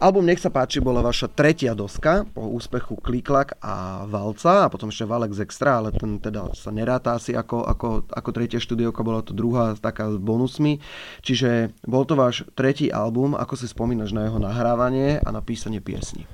Album Nech sa páči bola vaša tretia doska po úspechu Kliklak a Valca a potom ešte Valex Extra, ale ten teda sa neráta asi ako, ako, ako tretia štúdiovka, bola to druhá taká s bonusmi. Čiže bol to váš tretí album, ako si spomínaš na jeho nahrávanie a na písanie piesni?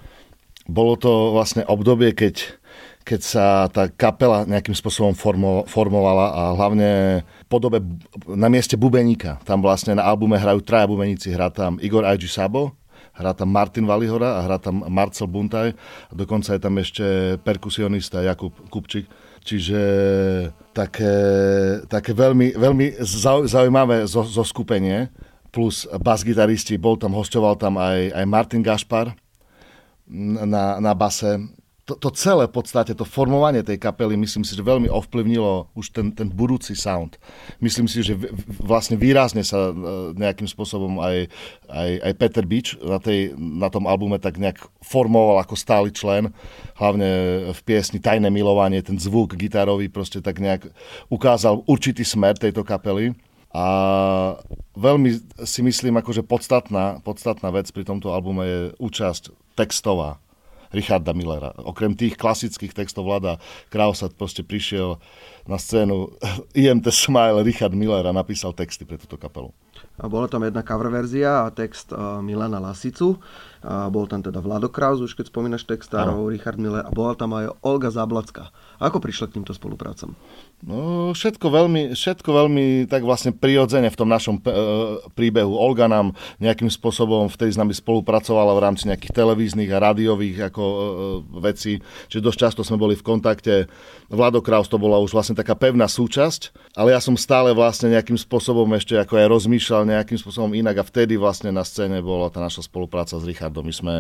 Bolo to vlastne obdobie, keď keď sa tá kapela nejakým spôsobom formo, formovala a hlavne podobe na mieste bubeníka. Tam vlastne na albume hrajú traja bubeníci. Hrá tam Igor I.G. Sabo, hrá tam Martin Valihora a hrá tam Marcel Buntaj a dokonca je tam ešte perkusionista Jakub Kupčík. Čiže také, také veľmi, veľmi zaujímavé zoskupenie plus bas-gitaristi. Bol tam, hostoval tam aj, aj Martin Gašpar na, na base to, to celé v podstate, to formovanie tej kapely, myslím si, že veľmi ovplyvnilo už ten, ten budúci sound. Myslím si, že v, vlastne výrazne sa e, nejakým spôsobom aj, aj, aj Peter Beach na, tej, na tom albume tak nejak formoval ako stály člen, hlavne v piesni Tajné milovanie, ten zvuk gitarový proste tak nejak ukázal určitý smer tejto kapely. A veľmi si myslím, akože podstatná, podstatná vec pri tomto albume je účasť textová Richarda Millera. Okrem tých klasických textov Vlada Krausa proste prišiel na scénu IMT Smile Richard Miller a napísal texty pre túto kapelu. Bola tam jedna cover verzia a text uh, Milana Lasicu. A bol tam teda Vlado Kraus, už keď spomínaš textárov, Richard Miller a bola tam aj Olga Zablacka. Ako prišla k týmto spoluprácam? No, všetko veľmi, všetko veľmi tak vlastne prirodzene v tom našom e, príbehu. Olga nám nejakým spôsobom vtedy s nami spolupracovala v rámci nejakých televíznych a rádiových ako e, vecí, čiže dosť často sme boli v kontakte. Vlado Kraus to bola už vlastne taká pevná súčasť, ale ja som stále vlastne nejakým spôsobom ešte ako aj rozmýšľal nejakým spôsobom inak a vtedy vlastne na scéne bola tá naša spolupráca s Richardom. My sme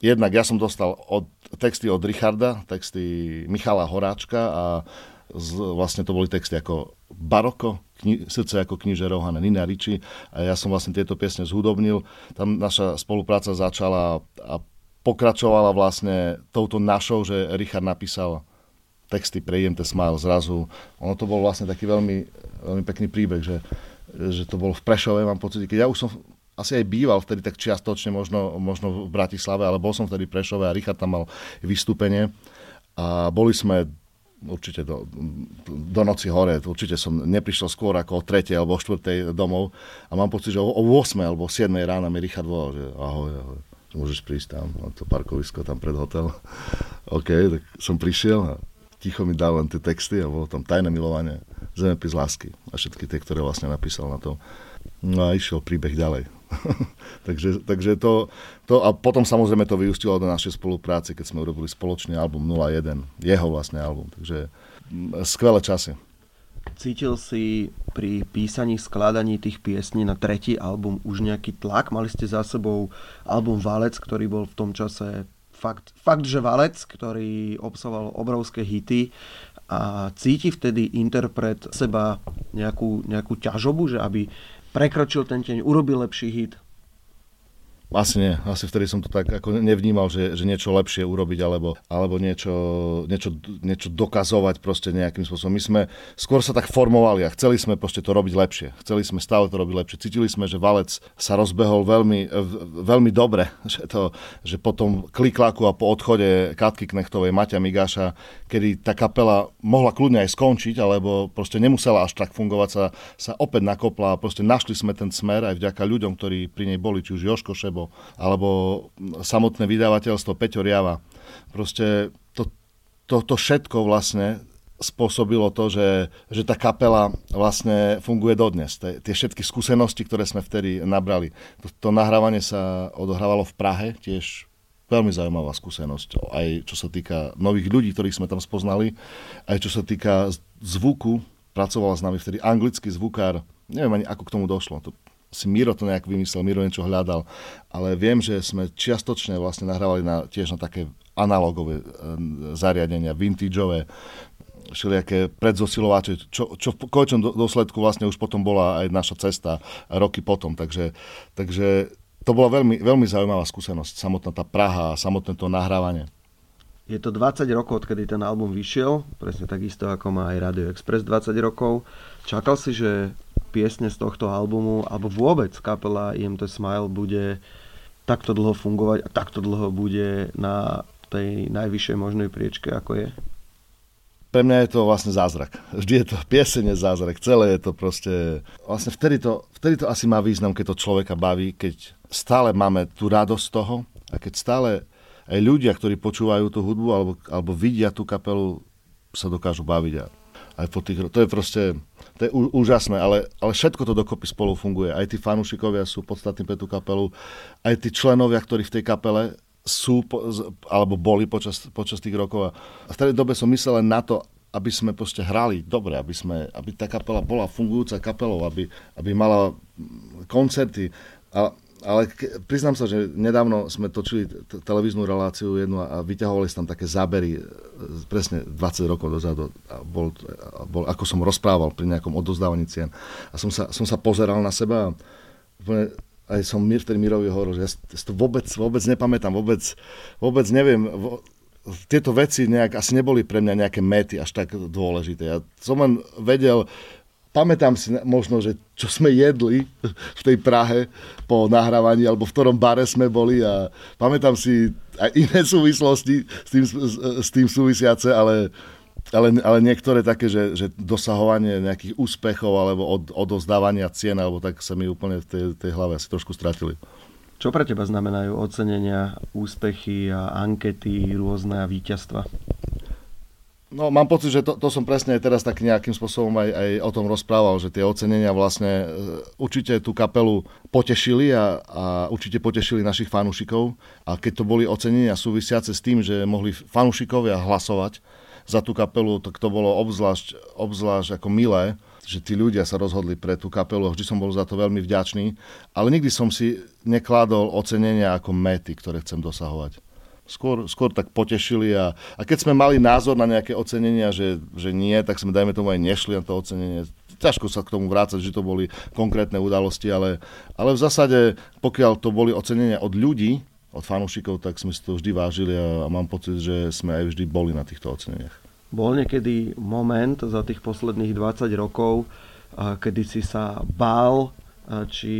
jednak ja som dostal od, texty od Richarda, texty Michala Horáčka a z, vlastne to boli texty ako Baroko, kni, Srdce ako kniže Rohana, Nina Riči a ja som vlastne tieto piesne zhudobnil. Tam naša spolupráca začala a pokračovala vlastne touto našou, že Richard napísal texty pre IMT Smile zrazu. Ono to bol vlastne taký veľmi, veľmi pekný príbeh, že, že to bolo v Prešove, mám pocit, keď ja už som asi aj býval vtedy tak čiastočne možno, možno v Bratislave, ale bol som vtedy v Prešove a Richard tam mal vystúpenie a boli sme určite do, do noci hore. Určite som neprišiel skôr ako o 3. alebo o 4. domov a mám pocit, že o, o 8. alebo o 7. rána mi Richard volal, že ahoj, ahoj, môžeš prísť tam, na to parkovisko tam pred hotel. OK, tak som prišiel a ticho mi dal len tie texty a bolo tam tajné milovanie, zemepis lásky a všetky tie, ktoré vlastne napísal na to. No a išiel príbeh ďalej. takže, takže to, to, a potom samozrejme to vyústilo do našej spolupráce, keď sme urobili spoločný album 01, jeho vlastný album, takže mm, skvelé časy. Cítil si pri písaní, skladaní tých piesní na tretí album už nejaký tlak? Mali ste za sebou album Valec, ktorý bol v tom čase fakt, fakt že Valec, ktorý obsahoval obrovské hity a cíti vtedy interpret seba nejakú, nejakú ťažobu, že aby prekročil ten teň, urobil lepší hit? Asi nie. Asi vtedy som to tak ako nevnímal, že, že niečo lepšie urobiť alebo, alebo niečo, niečo, niečo dokazovať proste nejakým spôsobom. My sme skôr sa tak formovali a chceli sme proste to robiť lepšie. Chceli sme stále to robiť lepšie. Cítili sme, že Valec sa rozbehol veľmi, veľmi dobre, že, to, že po tom kliklaku a po odchode Katky Knechtovej, Maťa Migáša, kedy tá kapela mohla kľudne aj skončiť, alebo proste nemusela až tak fungovať, sa, sa opäť nakopla a proste našli sme ten smer aj vďaka ľuďom, ktorí pri nej boli, či už Joško Šeb, alebo, alebo samotné vydavateľstvo Peťo Riava. Proste to, to, to všetko vlastne spôsobilo to, že, že tá kapela vlastne funguje dodnes. Tie, tie všetky skúsenosti, ktoré sme vtedy nabrali. To, to nahrávanie sa odohrávalo v Prahe, tiež veľmi zaujímavá skúsenosť. Aj čo sa týka nových ľudí, ktorých sme tam spoznali, aj čo sa týka zvuku. Pracoval s nami vtedy anglický zvukár. Neviem ani, ako k tomu došlo. To si Miro to nejak vymyslel, Miro niečo hľadal, ale viem, že sme čiastočne vlastne nahrávali na, tiež na také analogové e, zariadenia, vintageové, všelijaké predzosilovače, čo, čo v konečnom dôsledku vlastne už potom bola aj naša cesta roky potom. Takže, takže to bola veľmi, veľmi zaujímavá skúsenosť, samotná tá Praha a samotné to nahrávanie. Je to 20 rokov, odkedy ten album vyšiel, presne takisto ako má aj Radio Express 20 rokov. Čakal si, že piesne z tohto albumu, alebo vôbec kapela IMT Smile bude takto dlho fungovať a takto dlho bude na tej najvyššej možnej priečke, ako je? Pre mňa je to vlastne zázrak. Vždy je to piesenie zázrak. Celé je to proste... Vlastne vtedy to, vtedy to asi má význam, keď to človeka baví, keď stále máme tú radosť toho a keď stále aj ľudia, ktorí počúvajú tú hudbu alebo, alebo vidia tú kapelu, sa dokážu baviť. A aj po tých, to je proste to je úžasné, ale, ale všetko to dokopy spolu funguje. Aj tí fanúšikovia sú podstatní pre tú kapelu, aj tí členovia, ktorí v tej kapele sú alebo boli počas, počas tých rokov. A v tej dobe som myslel len na to, aby sme proste hrali dobre, aby, sme, aby tá kapela bola fungujúca kapelou, aby, aby mala koncerty. A ale priznám sa, že nedávno sme točili t- televíznu reláciu jednu a, a vyťahovali tam také zábery e, presne 20 rokov dozadu. A bol, a bol, ako som rozprával pri nejakom odozdávaní cien. A som sa, som sa pozeral na seba a úplne, aj som Mir, vtedy Mirovi hovoril, že ja si to vôbec, vôbec nepamätám, vôbec, vôbec neviem. Tieto veci nejak, asi neboli pre mňa nejaké mety až tak dôležité. Ja som len vedel, pamätám si možno, že čo sme jedli v tej Prahe po nahrávaní, alebo v ktorom bare sme boli a pamätám si aj iné súvislosti s tým, s tým súvisiace, ale, ale, ale niektoré také, že, že dosahovanie nejakých úspechov alebo od, odozdávania cien, alebo tak sa mi úplne v tej, tej hlave asi trošku stratili. Čo pre teba znamenajú ocenenia, úspechy a ankety, rôzne a víťazstva? No, mám pocit, že to, to som presne teraz tak nejakým spôsobom aj, aj o tom rozprával, že tie ocenenia vlastne e, určite tú kapelu potešili a, a určite potešili našich fanúšikov. A keď to boli ocenenia súvisiace s tým, že mohli fanúšikovia hlasovať za tú kapelu, tak to bolo obzvlášť, obzvlášť ako milé, že tí ľudia sa rozhodli pre tú kapelu vždy som bol za to veľmi vďačný. Ale nikdy som si nekladol ocenenia ako mety, ktoré chcem dosahovať skôr, skôr tak potešili a, a keď sme mali názor na nejaké ocenenia, že, že nie, tak sme dajme tomu aj nešli na to ocenenie. Ťažko sa k tomu vrácať, že to boli konkrétne udalosti, ale, ale v zásade, pokiaľ to boli ocenenia od ľudí, od fanúšikov, tak sme si to vždy vážili a, a mám pocit, že sme aj vždy boli na týchto oceneniach. Bol niekedy moment za tých posledných 20 rokov, kedy si sa bál, či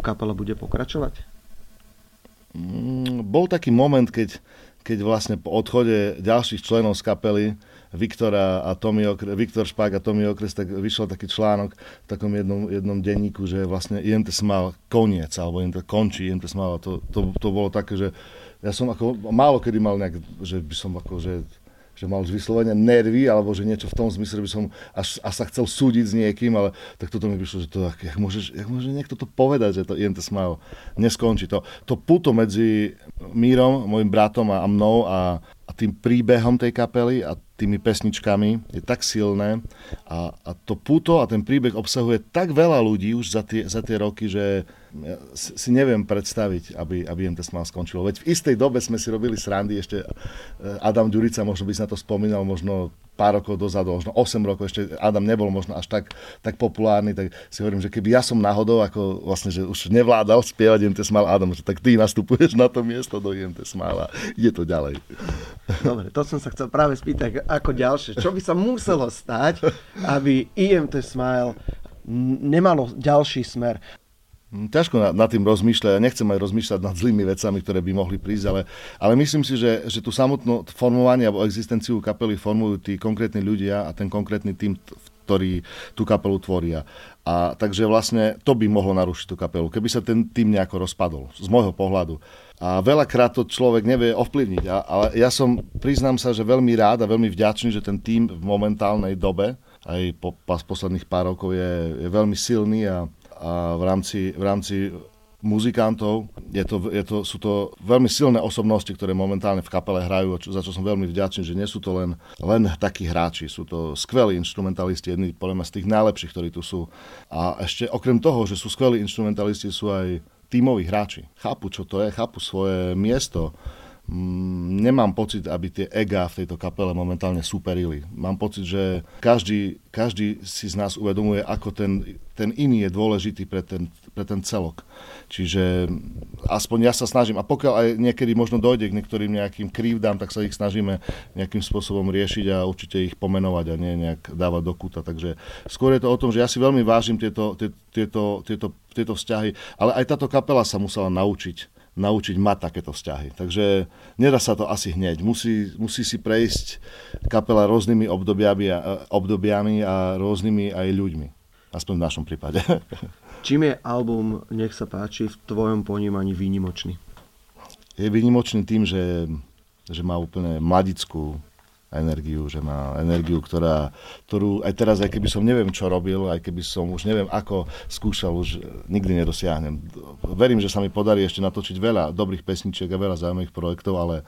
kapela bude pokračovať? Mm, bol taký moment, keď, keď vlastne po odchode ďalších členov z kapely Viktora a Tommy Okres, Viktor Špák a Tommy Okres, tak vyšiel taký článok v takom jednom, jednom denníku, že vlastne IMT mal koniec, alebo IMT končí, IMT mal. To, to, to bolo také, že ja som ako málo kedy mal nejak, že by som ako, že že mal vyslovene nervy, alebo že niečo v tom zmysle, že by som až, až sa chcel súdiť s niekým, ale tak toto mi prišlo, že to, jak, môžeš, jak môže niekto to povedať, že to IMT Smile neskončí. To, to puto medzi Mírom, môjim bratom a mnou a, a tým príbehom tej kapely a tými pesničkami je tak silné a, a to puto a ten príbeh obsahuje tak veľa ľudí už za tie, za tie roky, že si neviem predstaviť, aby, aby MT Smile skončilo. Veď v istej dobe sme si robili srandy, ešte eh, Adam Ďurica možno by sa na to spomínal, možno pár rokov dozadu, možno 8 rokov, ešte Adam nebol možno až tak, tak populárny, tak si hovorím, že keby ja som náhodou, ako vlastne, že už nevládal spievať IMT Smile Adam, že tak ty nastupuješ na to miesto do IMT Smile a ide to ďalej. Dobre, to som sa chcel práve spýtať, ako ďalšie. Čo by sa muselo stať, aby IMT Smile nemalo ďalší smer. Hm, ťažko nad, nad tým rozmýšľať, ja nechcem aj rozmýšľať nad zlými vecami, ktoré by mohli prísť, ale, ale myslím si, že, že tú samotnú formovanie alebo existenciu kapely formujú tí konkrétni ľudia a ten konkrétny tým, ktorý tú kapelu tvoria. A takže vlastne to by mohlo narušiť tú kapelu, keby sa ten tým nejako rozpadol, z môjho pohľadu. A veľakrát to človek nevie ovplyvniť, a, ale ja som, priznám sa, že veľmi rád a veľmi vďačný, že ten tým v momentálnej dobe, aj po, po posledných pár rokov je, je veľmi silný a a v rámci, v rámci muzikantov. Je to, je to, sú to veľmi silné osobnosti, ktoré momentálne v kapele hrajú, za čo som veľmi vďačný, že nie sú to len, len takí hráči, sú to skvelí instrumentalisti, jedni podľa z tých najlepších, ktorí tu sú. A ešte okrem toho, že sú skvelí instrumentalisti, sú aj tímoví hráči. Chápu, čo to je, chápu svoje miesto, nemám pocit, aby tie ega v tejto kapele momentálne superili. Mám pocit, že každý, každý si z nás uvedomuje, ako ten, ten iný je dôležitý pre ten, pre ten celok. Čiže aspoň ja sa snažím, a pokiaľ aj niekedy možno dojde k niektorým nejakým krívdám, tak sa ich snažíme nejakým spôsobom riešiť a určite ich pomenovať a nie nejak dávať do kúta. Takže skôr je to o tom, že ja si veľmi vážim tieto, tieto, tieto, tieto vzťahy, ale aj táto kapela sa musela naučiť naučiť mať takéto vzťahy. Takže nedá sa to asi hneď. Musí, musí si prejsť kapela rôznymi obdobiami a, obdobiami a rôznymi aj ľuďmi. Aspoň v našom prípade. Čím je album Nech sa páči v tvojom ponímaní výnimočný? Je výnimočný tým, že, že má úplne mladickú energiu, že má energiu, ktorá, ktorú aj teraz, aj keby som neviem, čo robil, aj keby som už neviem, ako skúšal, už nikdy nedosiahnem. Verím, že sa mi podarí ešte natočiť veľa dobrých pesničiek a veľa zaujímavých projektov, ale,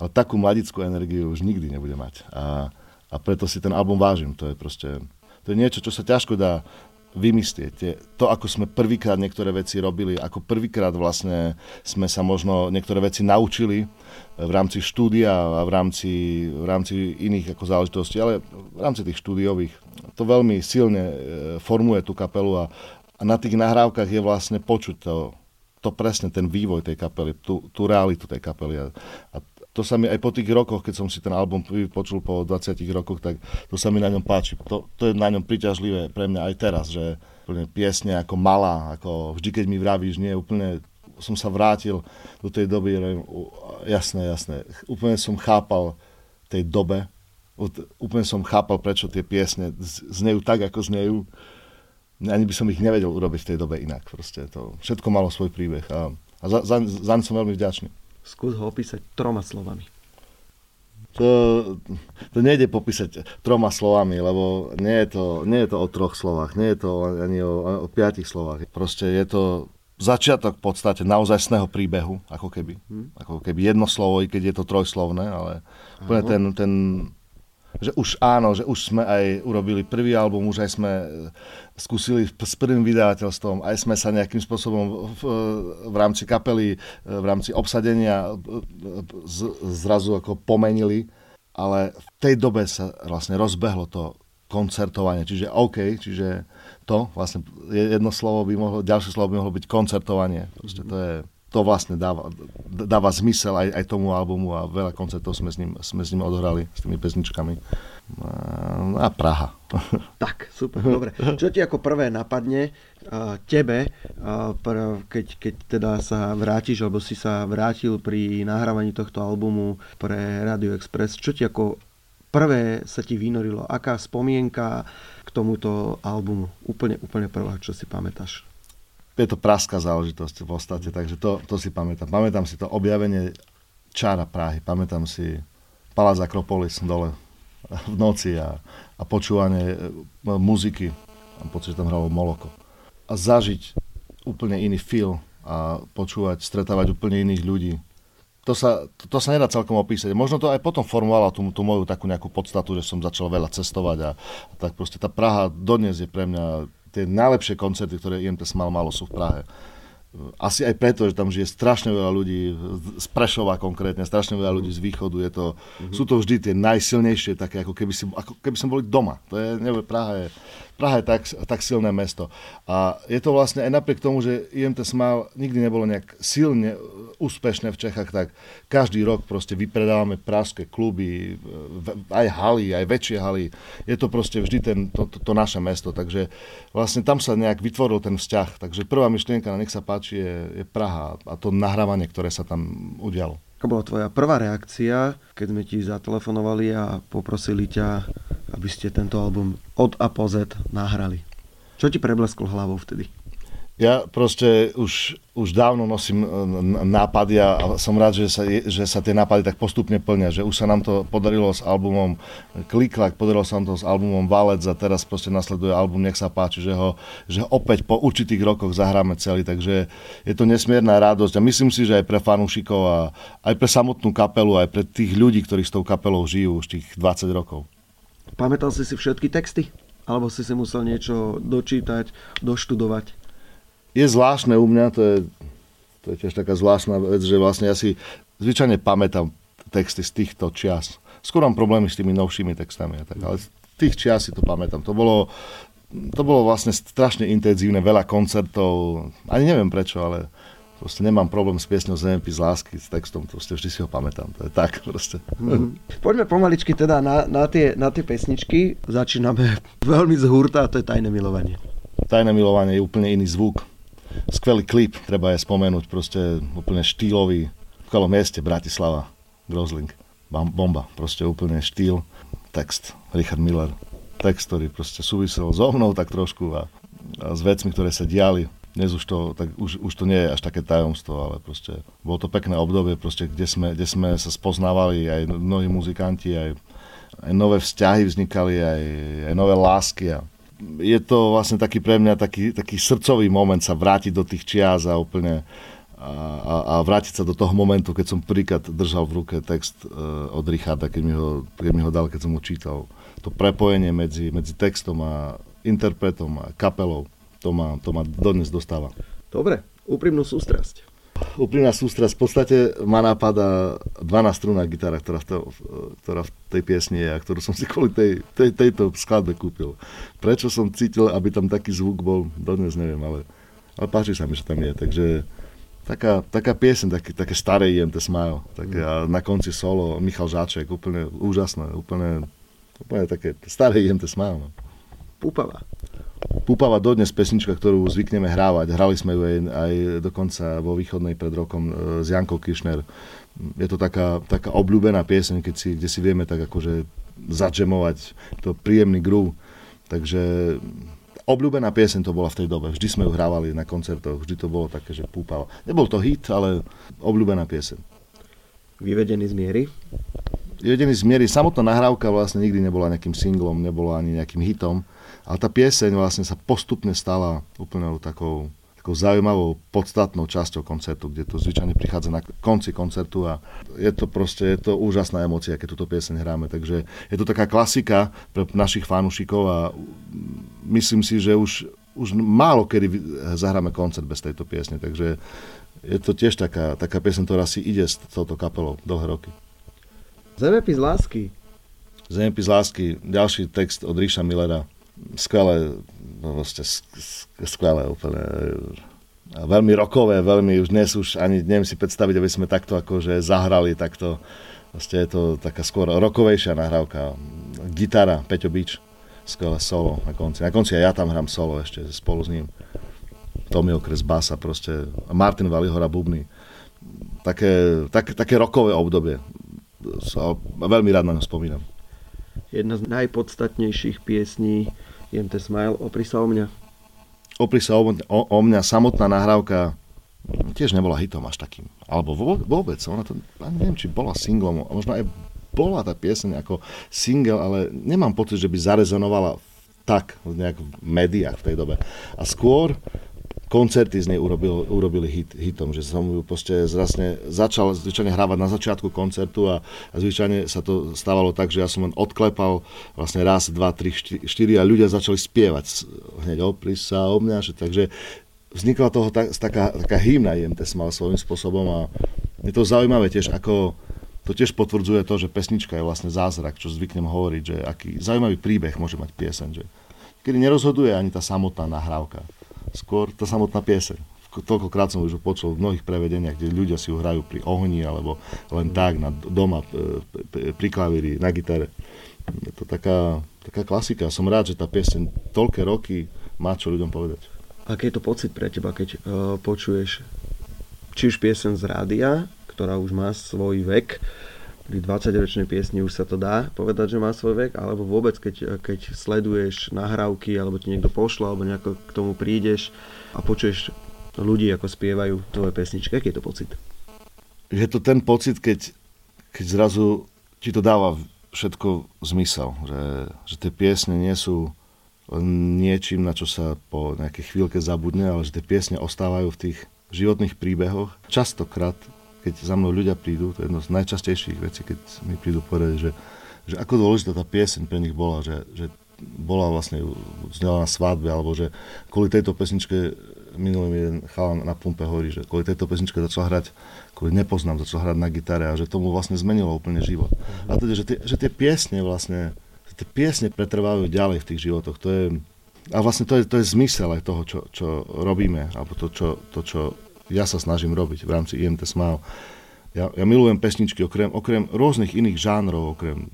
ale takú mladickú energiu už nikdy nebude mať. A, a preto si ten album vážim. To je proste, to je niečo, čo sa ťažko dá vymyslieť. To, ako sme prvýkrát niektoré veci robili, ako prvýkrát vlastne sme sa možno niektoré veci naučili v rámci štúdia a v rámci, v rámci iných ako záležitostí, ale v rámci tých štúdiových. To veľmi silne e, formuje tú kapelu a, a na tých nahrávkach je vlastne počuť to, to presne ten vývoj tej kapely, tú, tú realitu tej kapely. A, a to sa mi aj po tých rokoch, keď som si ten album počul po 20 rokoch, tak to sa mi na ňom páči. To, to je na ňom priťažlivé pre mňa aj teraz, že úplne piesne ako malá, ako vždy, keď mi vravíš, nie, úplne som sa vrátil do tej doby, jasné, jasné, úplne som chápal tej dobe, úplne som chápal, prečo tie piesne znejú tak, ako znejú. Ani by som ich nevedel urobiť v tej dobe inak. Proste to všetko malo svoj príbeh a, a za, za, zaň som veľmi vďačný. Skús ho opísať troma slovami. To, to nejde popísať troma slovami, lebo nie je, to, nie je to o troch slovách, nie je to ani o, o piatich slovách. Proste je to začiatok v podstate naozajstného príbehu, ako keby. Hmm. Ako keby jedno slovo, i keď je to trojslovné, ale ten, ten, že už áno, že už sme aj urobili prvý album, už aj sme e, skúsili s prvým vydavateľstvom, aj sme sa nejakým spôsobom v, v rámci kapely, e, v rámci obsadenia e, z, zrazu ako pomenili, ale v tej dobe sa vlastne rozbehlo to koncertovanie, čiže OK, čiže to vlastne jedno slovo by mohlo, ďalšie slovo by mohlo byť koncertovanie. Proste to je to vlastne dáva, dáva zmysel aj, aj tomu albumu a veľa koncertov sme s ním, sme s ním odohrali, s tými pesničkami. A Praha. Tak, super, dobre. Čo ti ako prvé napadne tebe, keď, keď teda sa vrátiš, alebo si sa vrátil pri nahrávaní tohto albumu pre Radio Express, čo ti ako prvé sa ti vynorilo? Aká spomienka k tomuto albumu? Úplne, úplne prvá, čo si pamätáš? Je to praská záležitosť v podstate, takže to, to si pamätám. Pamätám si to objavenie čára Prahy, pamätám si Palác Akropolis dole v noci a, a počúvanie e, muziky. Mám pocit, že tam hralo Moloko. A zažiť úplne iný feel a počúvať, stretávať úplne iných ľudí. To sa, to, to sa nedá celkom opísať. Možno to aj potom formovalo tú, tú moju takú nejakú podstatu, že som začal veľa cestovať a, a tak proste tá Praha dodnes je pre mňa tie najlepšie koncerty, ktoré IMTS mal, malo sú v Prahe. Asi aj preto, že tam žije strašne veľa ľudí, z Prešova konkrétne, strašne veľa ľudí z východu. Je to, mm-hmm. Sú to vždy tie najsilnejšie, také ako keby, si, ako keby sme boli doma. To je, neviem, Praha je, Praha je tak, tak silné mesto. A je to vlastne aj napriek tomu, že IMT Smile nikdy nebolo nejak silne úspešné v Čechách, tak každý rok proste vypredávame pražské kluby, aj haly, aj väčšie haly. Je to proste vždy ten, to, to, to naše mesto, takže vlastne tam sa nejak vytvoril ten vzťah. Takže prvá myšlienka na nech sa páči je, je Praha a to nahrávanie, ktoré sa tam udialo. Aká bola tvoja prvá reakcia, keď sme ti zatelefonovali a poprosili ťa, aby ste tento album od A po Z nahrali? Čo ti preblesklo hlavou vtedy? Ja proste už, už dávno nosím e, nápady a som rád, že sa, že sa tie nápady tak postupne plnia, že už sa nám to podarilo s albumom Kliklak, podarilo sa nám to s albumom Valec a teraz proste nasleduje album Nech sa páči, že ho, že opäť po určitých rokoch zahráme celý, takže je to nesmierna radosť a myslím si, že aj pre fanúšikov a aj pre samotnú kapelu, aj pre tých ľudí, ktorí s tou kapelou žijú už tých 20 rokov. Pamätal si si všetky texty? Alebo si si musel niečo dočítať, doštudovať? Je zvláštne u mňa, to je, to je tiež taká zvláštna vec, že vlastne ja si zvyčajne pamätám texty z týchto čias. Skôr mám problémy s tými novšími textami, tak, ale z tých čias si to pamätám. To bolo, to bolo vlastne strašne intenzívne, veľa koncertov, ani neviem prečo, ale proste nemám problém s piesňou Zemepis lásky, s textom, proste vždy si ho pamätám, to je tak proste. Mm-hmm. Poďme pomaličky teda na, na, tie, na tie pesničky, začíname veľmi z hurta a to je Tajné milovanie. Tajné milovanie je úplne iný zvuk skvelý klip, treba je spomenúť, proste úplne štýlový, v kalom mieste Bratislava, Grozling, bomba, proste úplne štýl, text, Richard Miller, text, ktorý proste súvisel so mnou tak trošku a, a s vecmi, ktoré sa diali. Dnes už to, tak už, už to nie je až také tajomstvo, ale proste bolo to pekné obdobie, proste, kde, sme, kde sme sa spoznávali aj mnohí muzikanti, aj, aj nové vzťahy vznikali, aj, aj nové lásky a je to vlastne taký pre mňa taký, taký srdcový moment sa vrátiť do tých čias a úplne a, a, a vrátiť sa do toho momentu, keď som príklad držal v ruke text uh, od Richarda, keď mi, ho, keď mi ho dal, keď som ho čítal. To prepojenie medzi, medzi textom a interpretom a kapelou to ma, to ma dodnes dostáva. Dobre, úprimnú sústrasť. Úprimná sústrasť. V podstate ma napadá 12 strúna gitara, ktorá v, to, ktorá v tej piesni je a ktorú som si kvôli tej, tej, tejto skladbe kúpil. Prečo som cítil, aby tam taký zvuk bol, dodnes neviem, ale, ale páči sa mi, že tam je. Takže taká, taká piesen, taký, také staré IMT Smile. Také, mm. a na konci solo Michal Žáček, úplne úžasné, úplne, úplne také staré IMT Smile. No. Púpava dodnes pesnička, ktorú zvykneme hrávať. Hrali sme ju aj, aj dokonca vo východnej pred rokom e, s Jankou Kiršner. Je to taká, taká obľúbená pieseň, keď si, kde si vieme tak akože zadžemovať to príjemný groove. Takže obľúbená pieseň to bola v tej dobe. Vždy sme ju hrávali na koncertoch, vždy to bolo také, že púpava. Nebol to hit, ale obľúbená pieseň. Vyvedený z miery? Vyvedený z miery. Samotná nahrávka vlastne nikdy nebola nejakým singlom, nebola ani nejakým hitom ale tá pieseň vlastne sa postupne stala úplne takou, takou zaujímavou, podstatnou časťou koncertu, kde to zvyčajne prichádza na konci koncertu a je to proste, je to úžasná emocia, keď túto pieseň hráme. Takže je to taká klasika pre našich fanúšikov a myslím si, že už, už málo kedy zahráme koncert bez tejto piesne, takže je to tiež taká, taká piesň, ktorá si ide s touto kapelou dlhé roky. Zemepis lásky. Zemepis lásky, ďalší text od Ríša Millera skvelé, proste skvelé úplne. Veľmi rokové, veľmi, už dnes už ani neviem si predstaviť, aby sme takto akože zahrali, takto, proste je to taká skôr rokovejšia nahrávka. Gitara, Peťo Bič, skvelé solo na konci. Na konci aj ja tam hrám solo ešte spolu s ním. Tommy Okres basa proste, Martin Valihora bubny. Také, také, také rokové obdobie. So, veľmi rád na ňo spomínam jedna z najpodstatnejších piesní IMT Smile, Opri sa o mňa. Opri sa o, o, o mňa, samotná nahrávka tiež nebola hitom až takým. Alebo vôbec, ona to, neviem, či bola singlom, možno aj bola tá pieseň ako single, ale nemám pocit, že by zarezonovala tak nejak v médiách v tej dobe. A skôr koncerty z nej urobil, urobili hit, hitom, že som ju proste zrasne začal zvyčajne hrávať na začiatku koncertu a, a zvyčajne sa to stávalo tak, že ja som len odklepal vlastne raz, dva, tri, štyri, štyri a ľudia začali spievať hneď opri sa o mňa, že, takže vznikla toho tak, taká, taká hymna IMT mal svojím spôsobom a je to zaujímavé tiež, ako to tiež potvrdzuje to, že pesnička je vlastne zázrak, čo zvyknem hovoriť, že aký zaujímavý príbeh môže mať pieseň, že kedy nerozhoduje ani tá samotná nahrávka skôr tá samotná pieseň. Toľkokrát som už počul v mnohých prevedeniach, kde ľudia si ju hrajú pri ohni alebo len tak na doma pri klavíri, na gitare. Je to taká, taká klasika. Som rád, že tá pieseň toľké roky má čo ľuďom povedať. Aký je to pocit pre teba, keď uh, počuješ či už piesen z rádia, ktorá už má svoj vek, pri 20-ročnej piesni už sa to dá povedať, že má svoj vek, alebo vôbec, keď, keď sleduješ nahrávky, alebo ti niekto pošle, alebo nejako k tomu prídeš a počuješ ľudí, ako spievajú tvoje pesničky. Aký je to pocit? Je to ten pocit, keď, keď zrazu ti to dáva všetko zmysel, že, že tie piesne nie sú len niečím, na čo sa po nejakej chvíľke zabudne, ale že tie piesne ostávajú v tých životných príbehoch. Častokrát keď za mnou ľudia prídu, to je jedno z najčastejších vecí, keď mi prídu povedať, že, že ako dôležitá tá pieseň pre nich bola, že, že bola vlastne znela na svadbe, alebo že kvôli tejto pesničke minulý mi jeden chalan na pumpe hovorí, že kvôli tejto pesničke začal hrať, kvôli nepoznám, začal hrať na gitare a že tomu vlastne zmenilo úplne život. A teda, že tie, že tie piesne vlastne, tie piesne pretrvávajú ďalej v tých životoch. To je, a vlastne to je, to je zmysel aj toho, čo, čo robíme, alebo to čo, to, čo ja sa snažím robiť v rámci IMT Smile. Ja, ja milujem pesničky okrem, okrem rôznych iných žánrov, okrem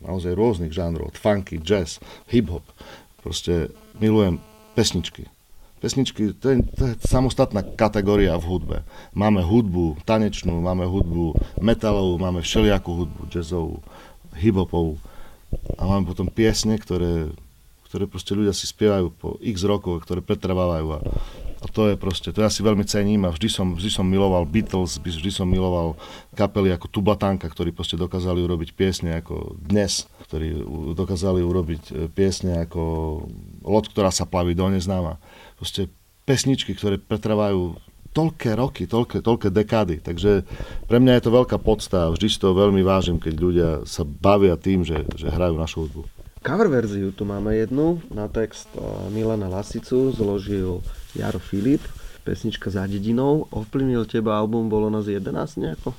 naozaj rôznych žánrov, od funky, jazz, hip-hop. Proste milujem pesničky. Pesničky, to je, to je samostatná kategória v hudbe. Máme hudbu tanečnú, máme hudbu metalovú, máme všelijakú hudbu, jazzovú, hiphopovú. A máme potom piesne, ktoré, ktoré proste ľudia si spievajú po x rokov, ktoré pretrvávajú. A, a to je proste, to ja si veľmi cením a vždy som, vždy som miloval Beatles, vždy som miloval kapely ako Tubatanka, ktorí proste dokázali urobiť piesne ako dnes, ktorí dokázali urobiť e, piesne ako Loď, ktorá sa plaví do neznáma proste pesničky, ktoré pretrvajú toľké roky, toľké, toľké dekády. Takže pre mňa je to veľká podsta a vždy si to veľmi vážim, keď ľudia sa bavia tým, že, že hrajú našu hudbu. Cover verziu tu máme jednu na text eh, Milana Lasicu, zložil Jaro Filip, pesnička za dedinou. Ovplyvnil teba album Bolo nás 11 nejako?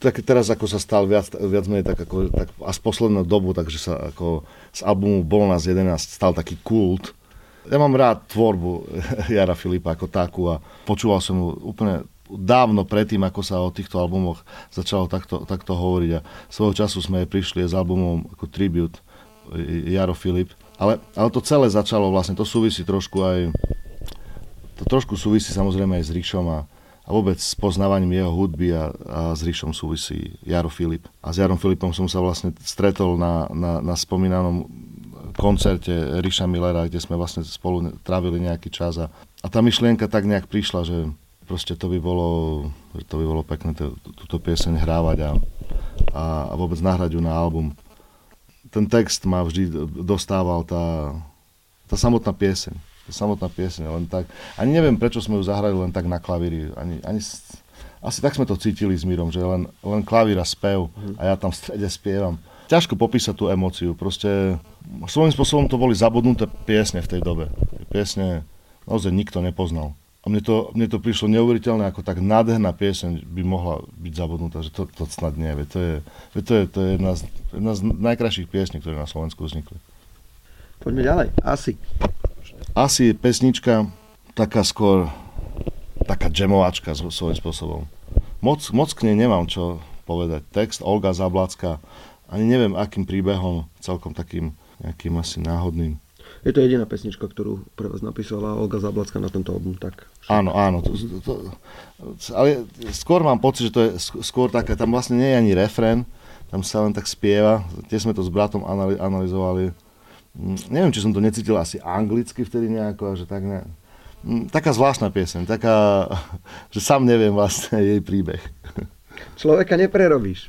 tak teraz ako sa stal viac, viac menej tak ako, tak a z posledného dobu, takže sa ako z albumu Bolo nás 11 stal taký kult, ja mám rád tvorbu Jara Filipa ako takú a počúval som mu úplne dávno predtým, ako sa o týchto albumoch začalo takto, takto hovoriť a svojho času sme prišli s albumom ako tribute Jaro Filip. Ale, ale to celé začalo vlastne, to súvisí trošku aj, to trošku súvisí samozrejme aj s Ríšom a, a vôbec s poznávaním jeho hudby a, a s Ríšom súvisí Jaro Filip. A s Jarom Filipom som sa vlastne stretol na, na, na spomínanom koncerte Ríša Millera, kde sme vlastne spolu trávili nejaký čas a, a tá myšlienka tak nejak prišla, že proste to by bolo, že to by bolo pekné to, túto pieseň hrávať a, a vôbec nahrať ju na album. Ten text ma vždy dostával tá, tá samotná pieseň. Tá samotná pieseň, len tak. Ani neviem, prečo sme ju zahrali len tak na klavíri. Ani, ani, asi tak sme to cítili s Mírom, že len, len klavír a spev a ja tam v strede spievam ťažko popísať tú emóciu. Proste svojím spôsobom to boli zabudnuté piesne v tej dobe. Piesne naozaj nikto nepoznal. Mne to, mne to prišlo neuveriteľné, ako tak nádherná pieseň by mohla byť zabudnutá, že to, to snad nie. Veď to je, veď to je, to je jedna, z, jedna z najkrajších piesní, ktoré na Slovensku vznikli. Poďme ďalej. Asi. Asi je pesnička taká skôr taká džemovačka svojím spôsobom. Moc, moc k nej nemám čo povedať. Text Olga Zablacka ani neviem, akým príbehom, celkom takým nejakým asi náhodným. Je to jediná pesnička, ktorú pre vás napísala Olga Zablacka na tento album, tak? Áno, áno. To, to, to, ale skôr mám pocit, že to je skôr také, tam vlastne nie je ani refrén, tam sa len tak spieva. Tie sme to s bratom analyzovali. Mm, neviem, či som to necítil asi anglicky vtedy nejako, že tak ne... Mm, taká zvláštna pieseň, taká, že sám neviem vlastne jej príbeh. Človeka neprerobíš.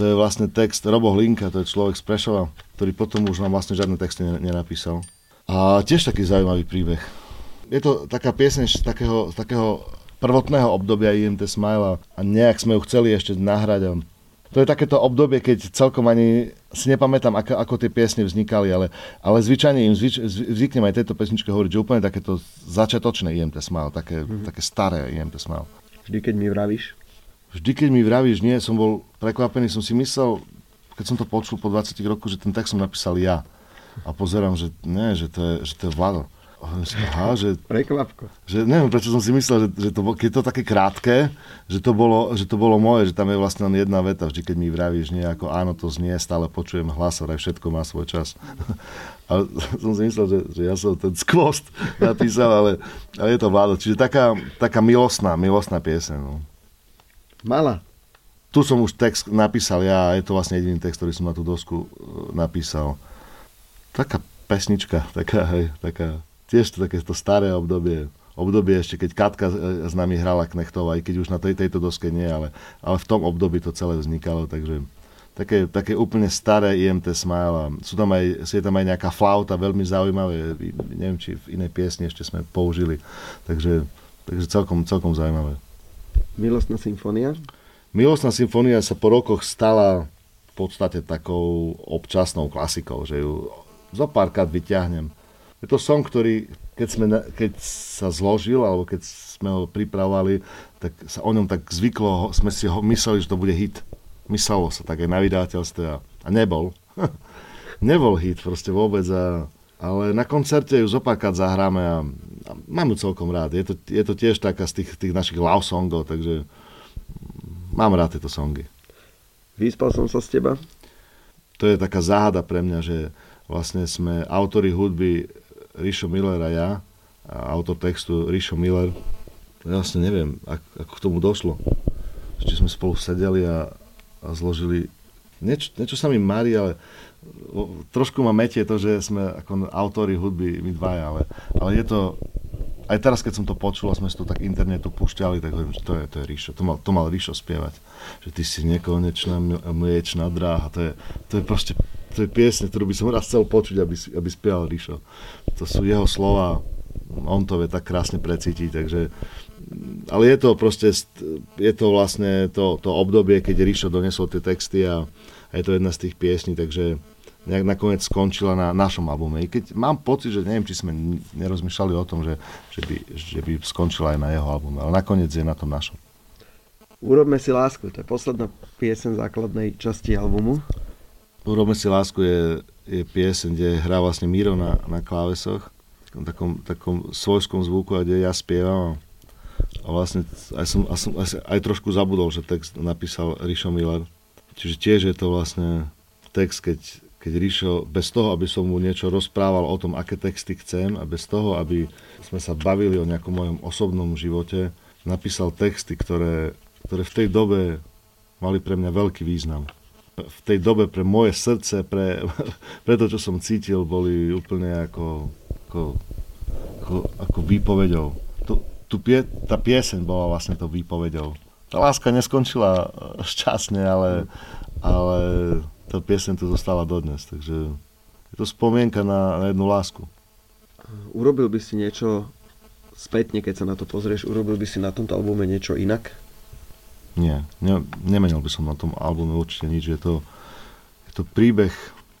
To je vlastne text Robo Hlinka, to je človek z Prešova, ktorý potom už nám vlastne žiadne texty nenapísal. A tiež taký zaujímavý príbeh. Je to taká pieseň z takého, z takého prvotného obdobia IMT Smile a nejak sme ju chceli ešte nahrať. To je takéto obdobie, keď celkom ani si nepamätám, ako, ako tie piesne vznikali, ale, ale zvyčajne im zvyč, zvyknem aj tejto pesničke hovoriť, že úplne takéto začiatočné IMT Smile, také, mm-hmm. také staré IMT Smile. Vždy, keď mi vravíš? Vždy, keď mi vravíš nie, som bol prekvapený, som si myslel, keď som to počul po 20 rokoch, že ten text som napísal ja. A pozerám, že nie, že to je, že to je Vlado. Aha, že, Prekvapko. Že, neviem, prečo som si myslel, že, že to, keď to také krátke, že to, bolo, že to bolo moje, že tam je vlastne len jedna veta, vždy keď mi vravíš nie, ako áno, to znie, stále počujem hlas, aj všetko má svoj čas. A som si myslel, že, že ja som ten skvost napísal, ale, ale je to Vlado. Čiže taká, taká milostná, milostná pieseň. No. Mala. Tu som už text napísal ja a je to vlastne jediný text, ktorý som na tú dosku e, napísal. Taká pesnička, taká, hej, taká, tiež to takéto staré obdobie, obdobie ešte, keď Katka e, s nami hrala Knechtová, aj keď už na tej, tejto doske nie, ale, ale v tom období to celé vznikalo, takže také, také úplne staré IMT Smile sú tam aj, je tam aj nejaká flauta, veľmi zaujímavé, neviem, či v inej piesni ešte sme použili, takže, takže celkom, celkom zaujímavé. Milostná symfónia? Milostná symfónia sa po rokoch stala v podstate takou občasnou klasikou, že ju zo párkrát vyťahnem. Je to song, ktorý keď, sme, keď sa zložil, alebo keď sme ho pripravovali, tak sa o ňom tak zvyklo, sme si ho mysleli, že to bude hit. Myslelo sa tak na vydateľstve a, a nebol. nebol hit proste vôbec. A, ale na koncerte ju zopárkrát zahráme a mám ju celkom rád. Je to, je to tiež taká z tých, tých našich love songov, takže mám rád tieto songy. Vyspal som sa z teba? To je taká záhada pre mňa, že vlastne sme autori hudby Rišo Miller a ja autor textu Rišo Miller. Ja vlastne neviem, ako, ako k tomu došlo. Či sme spolu sedeli a, a zložili... Niečo, niečo sa mi marí, ale trošku ma metie to, že sme ako autori hudby my dvaja, ale, ale je to... Aj teraz, keď som to počul a sme si to tak internetu púšťali, tak hovorím, že to je, to je Ríšo. To mal, to mal Ríšo spievať. Že ty si nekonečná mliečná dráha. To je, to je proste to je piesne, ktorú by som raz chcel počuť, aby, aby spieval Ríšo. To sú jeho slova, on to vie tak krásne precítiť, takže ale je to proste, je to vlastne to, to obdobie, keď Ríšo donesol tie texty a je to jedna z tých piesní, takže nejak nakoniec skončila na našom albume. I keď mám pocit, že neviem, či sme nerozmýšľali o tom, že, že, by, že by skončila aj na jeho albume, ale nakoniec je na tom našom. Urobme si lásku, to je posledná piesen základnej časti albumu. Urobme si lásku je, je piesen, kde hrá vlastne Miro na, na klávesoch, v takom, takom svojskom zvuku, a kde ja spievam. A vlastne aj som, aj, som, aj, aj trošku zabudol, že text napísal Rišo Miller. Čiže tiež je to vlastne text, keď, keď Rišo, bez toho, aby som mu niečo rozprával o tom, aké texty chcem a bez toho, aby sme sa bavili o nejakom mojom osobnom živote, napísal texty, ktoré, ktoré v tej dobe mali pre mňa veľký význam v tej dobe pre moje srdce, pre, pre to, čo som cítil, boli úplne ako, ako, ako, ako výpovedou. Tu, tu pie, tá pieseň bola vlastne to výpovedou. Tá láska neskončila šťastne, ale, ale tá pieseň tu zostala dodnes, takže je to spomienka na, na jednu lásku. Urobil by si niečo spätne, keď sa na to pozrieš, urobil by si na tomto albume niečo inak? Nie, ne, nemenil by som na tom albume určite nič. Je to, je to príbeh,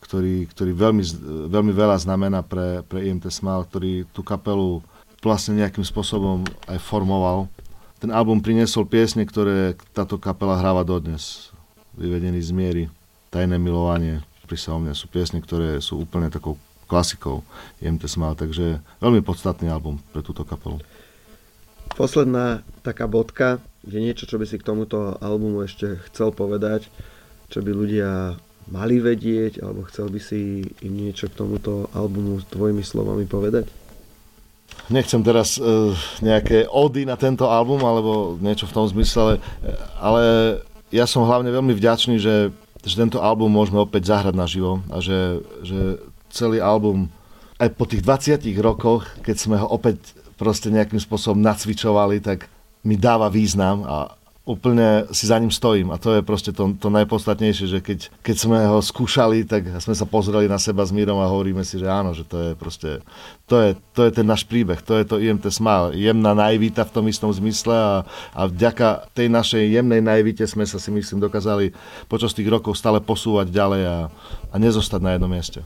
ktorý, ktorý veľmi, veľmi veľa znamená pre, pre IMT Smile, ktorý tú kapelu vlastne nejakým spôsobom aj formoval. Ten album priniesol piesne, ktoré táto kapela hráva dodnes. Vyvedený z miery, Tajné milovanie, pri sa o mne sú piesne, ktoré sú úplne takou klasikou IMT Smile, takže veľmi podstatný album pre túto kapelu. Posledná taká bodka, je niečo, čo by si k tomuto albumu ešte chcel povedať, čo by ľudia mali vedieť, alebo chcel by si im niečo k tomuto albumu tvojimi slovami povedať? Nechcem teraz uh, nejaké ody na tento album, alebo niečo v tom zmysle, ale ja som hlavne veľmi vďačný, že, že tento album môžeme opäť zahrať naživo a že, že celý album aj po tých 20 rokoch, keď sme ho opäť proste nejakým spôsobom nacvičovali, tak mi dáva význam a úplne si za ním stojím a to je proste to, to najpodstatnejšie, že keď, keď sme ho skúšali, tak sme sa pozreli na seba s Mírom a hovoríme si, že áno, že to je proste, to je, to je ten náš príbeh, to je to IMT Smile, jemná naivita v tom istom zmysle a, a vďaka tej našej jemnej naivite sme sa si myslím dokázali počas tých rokov stále posúvať ďalej a, a nezostať na jednom mieste.